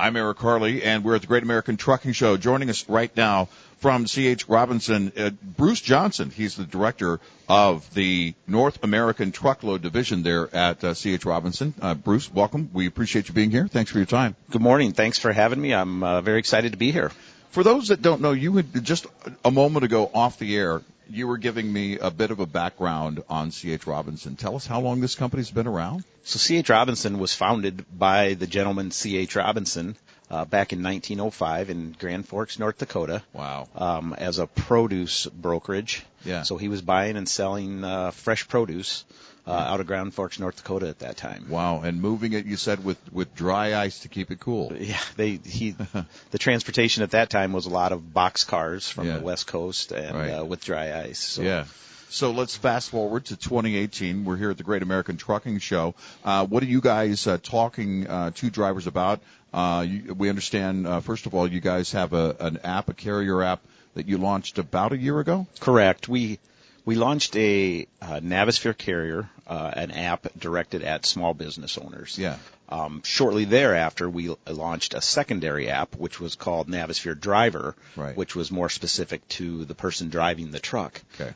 I'm Eric Harley, and we're at the Great American Trucking Show. Joining us right now from C.H. Robinson, uh, Bruce Johnson. He's the director of the North American Truckload Division there at uh, C.H. Robinson. Uh, Bruce, welcome. We appreciate you being here. Thanks for your time. Good morning. Thanks for having me. I'm uh, very excited to be here. For those that don't know, you had just a moment ago off the air you were giving me a bit of a background on C.H. Robinson. Tell us how long this company's been around. So C.H. Robinson was founded by the gentleman C.H. Robinson uh, back in 1905 in Grand Forks, North Dakota. Wow. Um, as a produce brokerage. Yeah. So he was buying and selling uh, fresh produce uh, out of Grand Forks, North Dakota at that time. Wow, and moving it, you said with with dry ice to keep it cool. Yeah, they he the transportation at that time was a lot of box cars from Yeah. the West Coast and Right. uh, with dry ice. So Yeah. So let's fast forward to 2018. We're here at the Great American Trucking Show. Uh, what are you guys uh, talking uh, to drivers about? Uh, you, we understand, uh, first of all, you guys have a, an app, a carrier app that you launched about a year ago. Correct. We we launched a uh, Navisphere carrier, uh, an app directed at small business owners. Yeah. Um, shortly thereafter, we launched a secondary app, which was called Navisphere Driver, Right. which was more specific to the person driving the truck. Okay.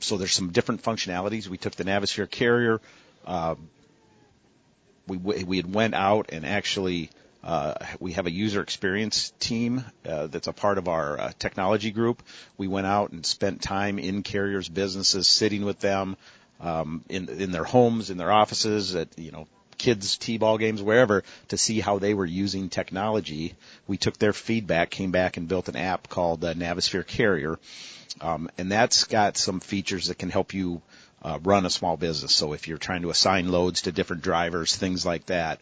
So there's some different functionalities. We took the Navisphere carrier. Uh, we we had went out and actually uh, we have a user experience team uh, that's a part of our uh, technology group. We went out and spent time in carriers' businesses, sitting with them um, in in their homes, in their offices, at you know kids t-ball games wherever to see how they were using technology we took their feedback came back and built an app called uh, navisphere carrier um, and that's got some features that can help you uh, run a small business. So if you're trying to assign loads to different drivers, things like that.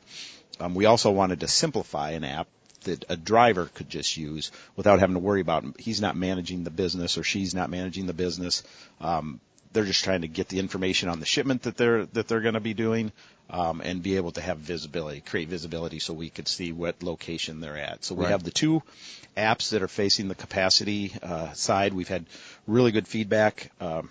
Um, we also wanted to simplify an app that a driver could just use without having to worry about he's not managing the business or she's not managing the business. Um, they're just trying to get the information on the shipment that they're that they're going to be doing um, and be able to have visibility, create visibility, so we could see what location they're at. So we Right. have the two apps that are facing the capacity uh, side. We've had really good feedback. Um,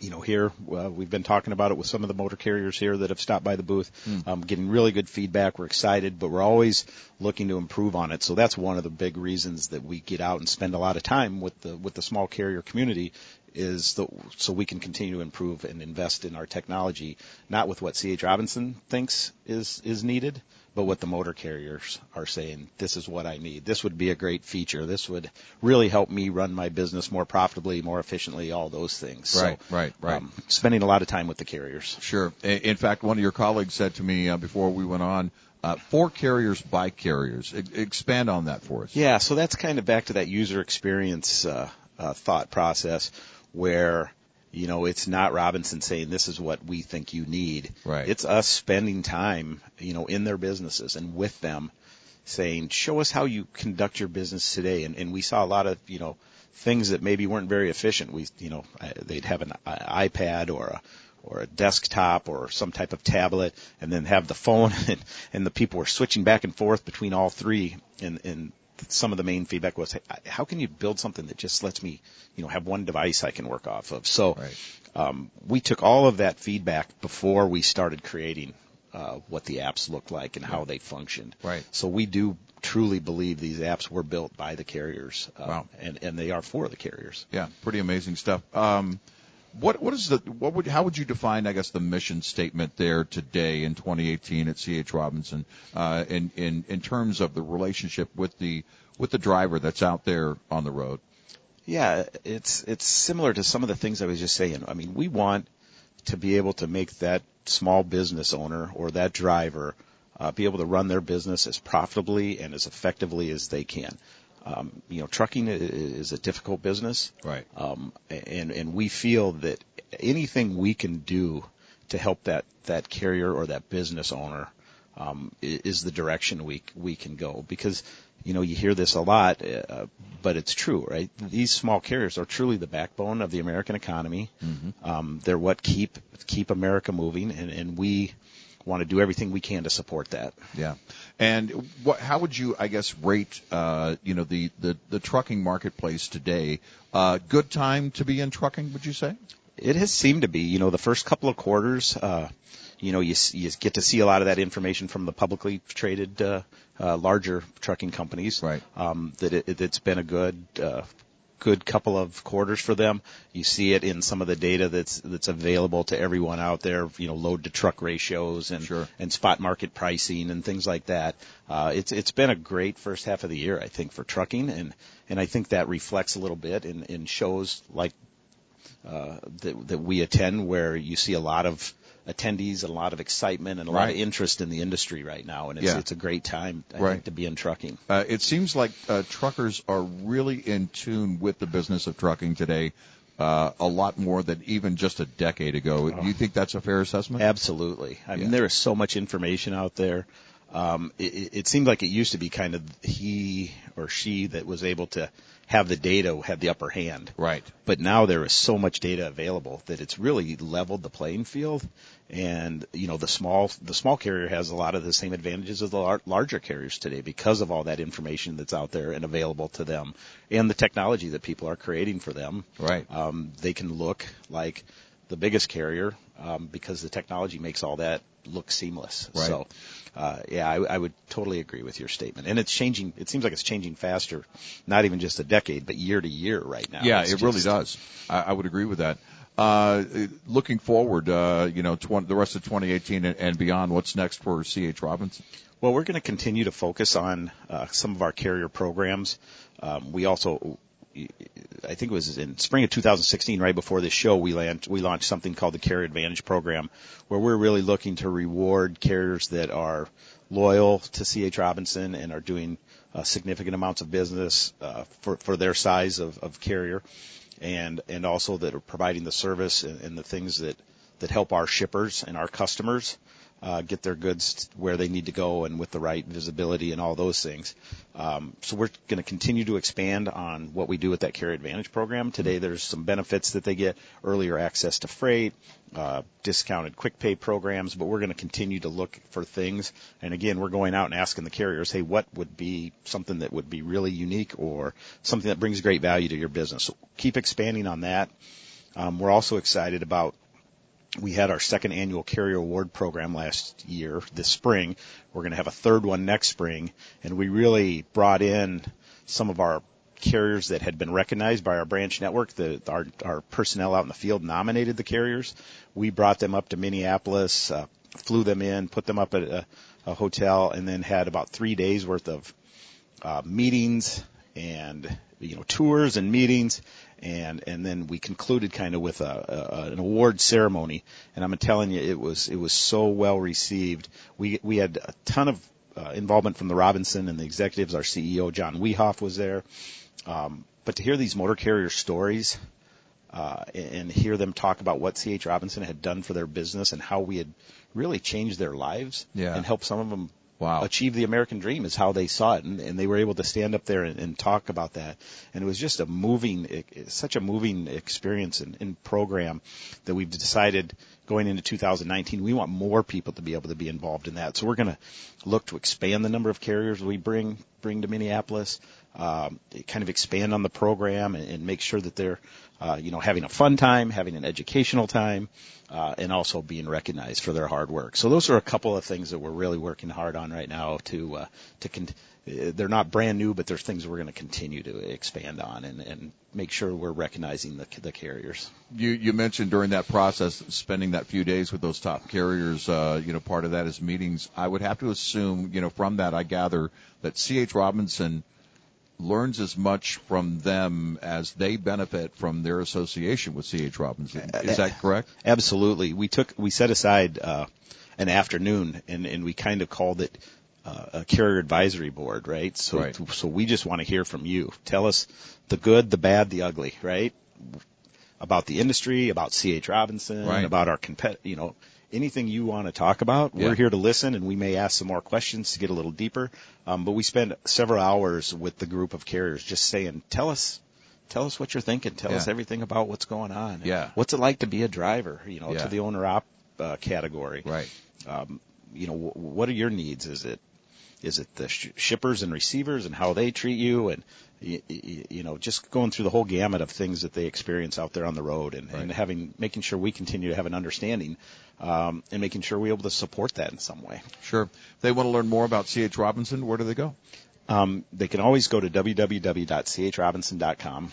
you know, here uh, we've been talking about it with some of the motor carriers here that have stopped by the booth, um, getting really good feedback. We're excited, but we're always looking to improve on it. So that's one of the big reasons that we get out and spend a lot of time with the with the small carrier community is the, so we can continue to improve and invest in our technology, not with what CH Robinson thinks is is needed, but what the motor carriers are saying. This is what I need. This would be a great feature. This would really help me run my business more profitably, more efficiently. All those things. Right, so, right, right. Um, spending a lot of time with the carriers. Sure. In fact, one of your colleagues said to me uh, before we went on, uh, for carriers by carriers. E- expand on that for us. Yeah, so that's kind of back to that user experience uh, uh, thought process where you know it's not Robinson saying this is what we think you need. Right. It's us spending time, you know, in their businesses and with them, saying, "Show us how you conduct your business today." And, and we saw a lot of you know things that maybe weren't very efficient. We, you know, they'd have an iPad or a or a desktop or some type of tablet and then have the phone and, and the people were switching back and forth between all three and, and some of the main feedback was, "Hey, how can you build something that just lets me, you know, have one device I can work off of? So, Right. um, we took all of that feedback before we started creating uh, what the apps looked like and how they functioned. Right. So we do truly believe these apps were built by the carriers, uh, Wow. and and they are for the carriers. Yeah, pretty amazing stuff. Um, what what is the what would how would you define I guess the mission statement there today in 2018 at CH Robinson uh, in in in terms of the relationship with the with the driver that's out there on the road? Yeah, it's it's similar to some of the things I was just saying. I mean, we want to be able to make that small business owner or that driver uh, be able to run their business as profitably and as effectively as they can. Um, you know, trucking is a difficult business, Right. um, and and we feel that anything we can do to help that that carrier or that business owner um, is the direction we we can go because you know you hear this a lot, uh, but it's true, right? These small carriers are truly the backbone of the American economy. Um, they're what keep keep America moving, and, and we want to do everything we can to support that. Yeah. And what, how would you, I guess, rate, uh, you know, the, the, the trucking marketplace today? Uh, good time to be in trucking, would you say? It has seemed to be. You know, the first couple of quarters, uh, you know, you, you get to see a lot of that information from the publicly traded uh, uh, larger trucking companies. Right. Um, that it, it's been a good uh, good couple of quarters for them. You see it in some of the data that's that's available to everyone out there. You know, load to truck ratios and Sure. and spot market pricing and things like that. Uh, it's it's been a great first half of the year, I think, for trucking, and and I think that reflects a little bit in in shows like uh, that that we attend, where you see a lot of attendees and a lot of excitement and a lot of interest in the industry right now, and it's Yeah. it's a great time I Right. think to be in trucking. Uh, it seems like uh, truckers are really in tune with the business of trucking today, uh, a lot more than even just a decade ago. Do you think that's a fair assessment? Absolutely. I Yeah. mean, there is so much information out there. Um, it, it it seemed like it used to be kind of he or she that was able to have the data have the upper hand. Right. But now there is so much data available that it's really leveled the playing field. And you know, the small the small carrier has a lot of the same advantages as the lar- larger carriers today because of all that information that's out there and available to them, and the technology that people are creating for them Right. um, they can look like the biggest carrier um, because the technology makes all that look seamless. Right. So, uh, yeah, I, I would totally agree with your statement. And it's changing. It seems like it's changing faster, not even just a decade, but year to year right now. Yeah, It's it really does. I, I would agree with that. Uh, looking forward, uh, you know, 20, the rest of 2018 and, and beyond, what's next for C.H. Robinson? Well, we're going to continue to focus on uh, some of our carrier programs. Um, we also, I think it was in spring of 2016, right before this show, we, land, we launched something called the Carrier Advantage Program, where we're really looking to reward carriers that are loyal to C.H. Robinson and are doing uh, significant amounts of business uh, for, for their size of, of carrier, and and also that are providing the service and, and the things that that help our shippers and our customers uh, get their goods where they need to go and with the right visibility and all those things. Um, so we're going to continue to expand on what we do with that Carrier Advantage program. Today, there's some benefits that they get: earlier access to freight, uh, discounted quick pay programs. But we're going to continue to look for things. And again, we're going out and asking the carriers, "Hey, what would be something that would be really unique or something that brings great value to your business?" So keep expanding on that. Um, we're also excited about we had our second annual carrier award program last year, this spring. We're going to have a third one next spring, and we really brought in some of our carriers that had been recognized by our branch network. The, our, our personnel out in the field nominated the carriers. We brought them up to Minneapolis, uh, flew them in, put them up at a, a hotel, and then had about three days worth of uh, meetings and you know tours and meetings and and then we concluded kind of with a, a an award ceremony. And I'm telling you it was it was so well received. We we had a ton of uh, involvement from the Robinson and the executives. Our CEO John Wiehoff was there. Um, but to hear these motor carrier stories uh, and, hear them talk about what CH Robinson had done for their business and how we had really changed their lives Yeah. and helped some of them Wow. achieve the American dream is how they saw it, and, and they were able to stand up there and, and talk about that. And it was just a moving, such a moving experience and, and program that we've decided going into 2019 we want more people to be able to be involved in that. So we're going to look to expand the number of carriers we bring bring to Minneapolis, um, kind of expand on the program and, and make sure that they're uh, you know having a fun time, having an educational time uh, and also being recognized for their hard work. So those are a couple of things that we're really working hard on right now to uh, to con- uh, they're not brand new, but there's things we're going to continue to expand on and, and make sure we're recognizing the, the carriers. You, you mentioned during that process spending that few days with those top carriers. Uh, you know, part of that is meetings. I would have to assume, you know, from that I gather that C.H. Robinson learns as much from them as they benefit from their association with C.H. Robinson. Is that correct? Absolutely. We took we set aside uh, an afternoon and and we kind of called it uh, a carrier advisory board, right? So Right. so we just want to hear from you. Tell us the good, the bad, the ugly, right? About the industry, about CH Robinson, Right. about our compet, you know, anything you want to talk about. Yeah. We're here to listen, and we may ask some more questions to get a little deeper. Um, but we spend several hours with the group of carriers just saying, "Tell us." Tell us what you're thinking. Tell us everything about what's going on. Yeah. What's it like to be a driver? You know, Yeah. to the owner op uh, category. Right. Um, you know, wh- what are your needs? Is it Is it the sh- shippers and receivers and how they treat you and you, you know just going through the whole gamut of things that they experience out there on the road and, Right. and having making sure we continue to have an understanding um, and making sure we're able to support that in some way. Sure. If they want to learn more about CH Robinson, where do they go? Um, they can always go to www.chrobinson.com.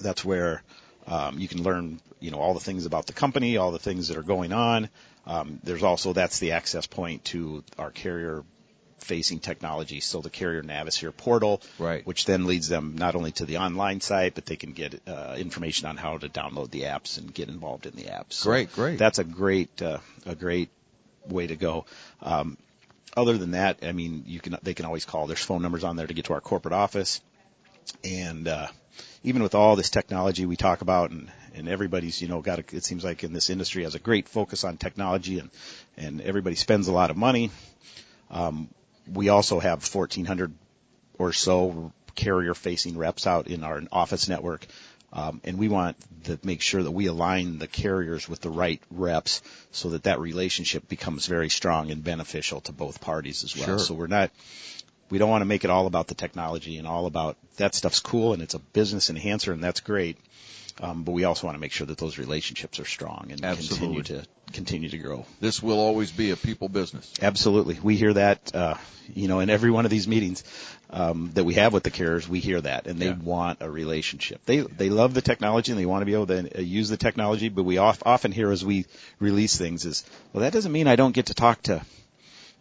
That's where um, you can learn, you know, all the things about the company, all the things that are going on. Um, there's also that's the access point to our carrier facing technology. So the carrier Navisphere portal, Right. which then leads them not only to the online site, but they can get uh, information on how to download the apps and get involved in the apps. So Great, great. That's a great, uh, a great way to go. Um, other than that, I mean, you can they can always call. There's phone numbers on there to get to our corporate office, and uh, even with all this technology we talk about, and and everybody's you know got a, it seems like in this industry has a great focus on technology, and and everybody spends a lot of money. Um, we also have 1,400 or so carrier facing reps out in our office network. Um, and we want to make sure that we align the carriers with the right reps so that that relationship becomes very strong and beneficial to both parties as well. Sure. So we're not, we don't want to make it all about the technology and all about that stuff's cool and it's a business enhancer and that's great. Um, but we also want to make sure that those relationships are strong and Absolutely. continue to continue to grow. This will always be a people business. Absolutely. We hear that, uh, you know, in every one of these meetings, um, that we have with the carriers, we hear that and they Yeah. want a relationship. They, they love the technology and they want to be able to uh, use the technology, but we off, often hear as we release things is, well, that doesn't mean I don't get to talk to,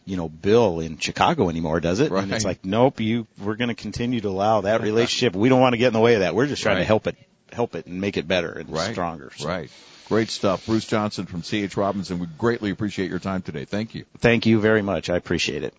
you know, Bill in Chicago anymore, does it? And it's like, nope, you, we're going to continue to allow that relationship. We don't want to get in the way of that. We're just trying Right. to help it, help it and make it better and Right. stronger. So Right. Great stuff. Bruce Johnson from CH Robinson. We greatly appreciate your time today. Thank you. Thank you very much. I appreciate it.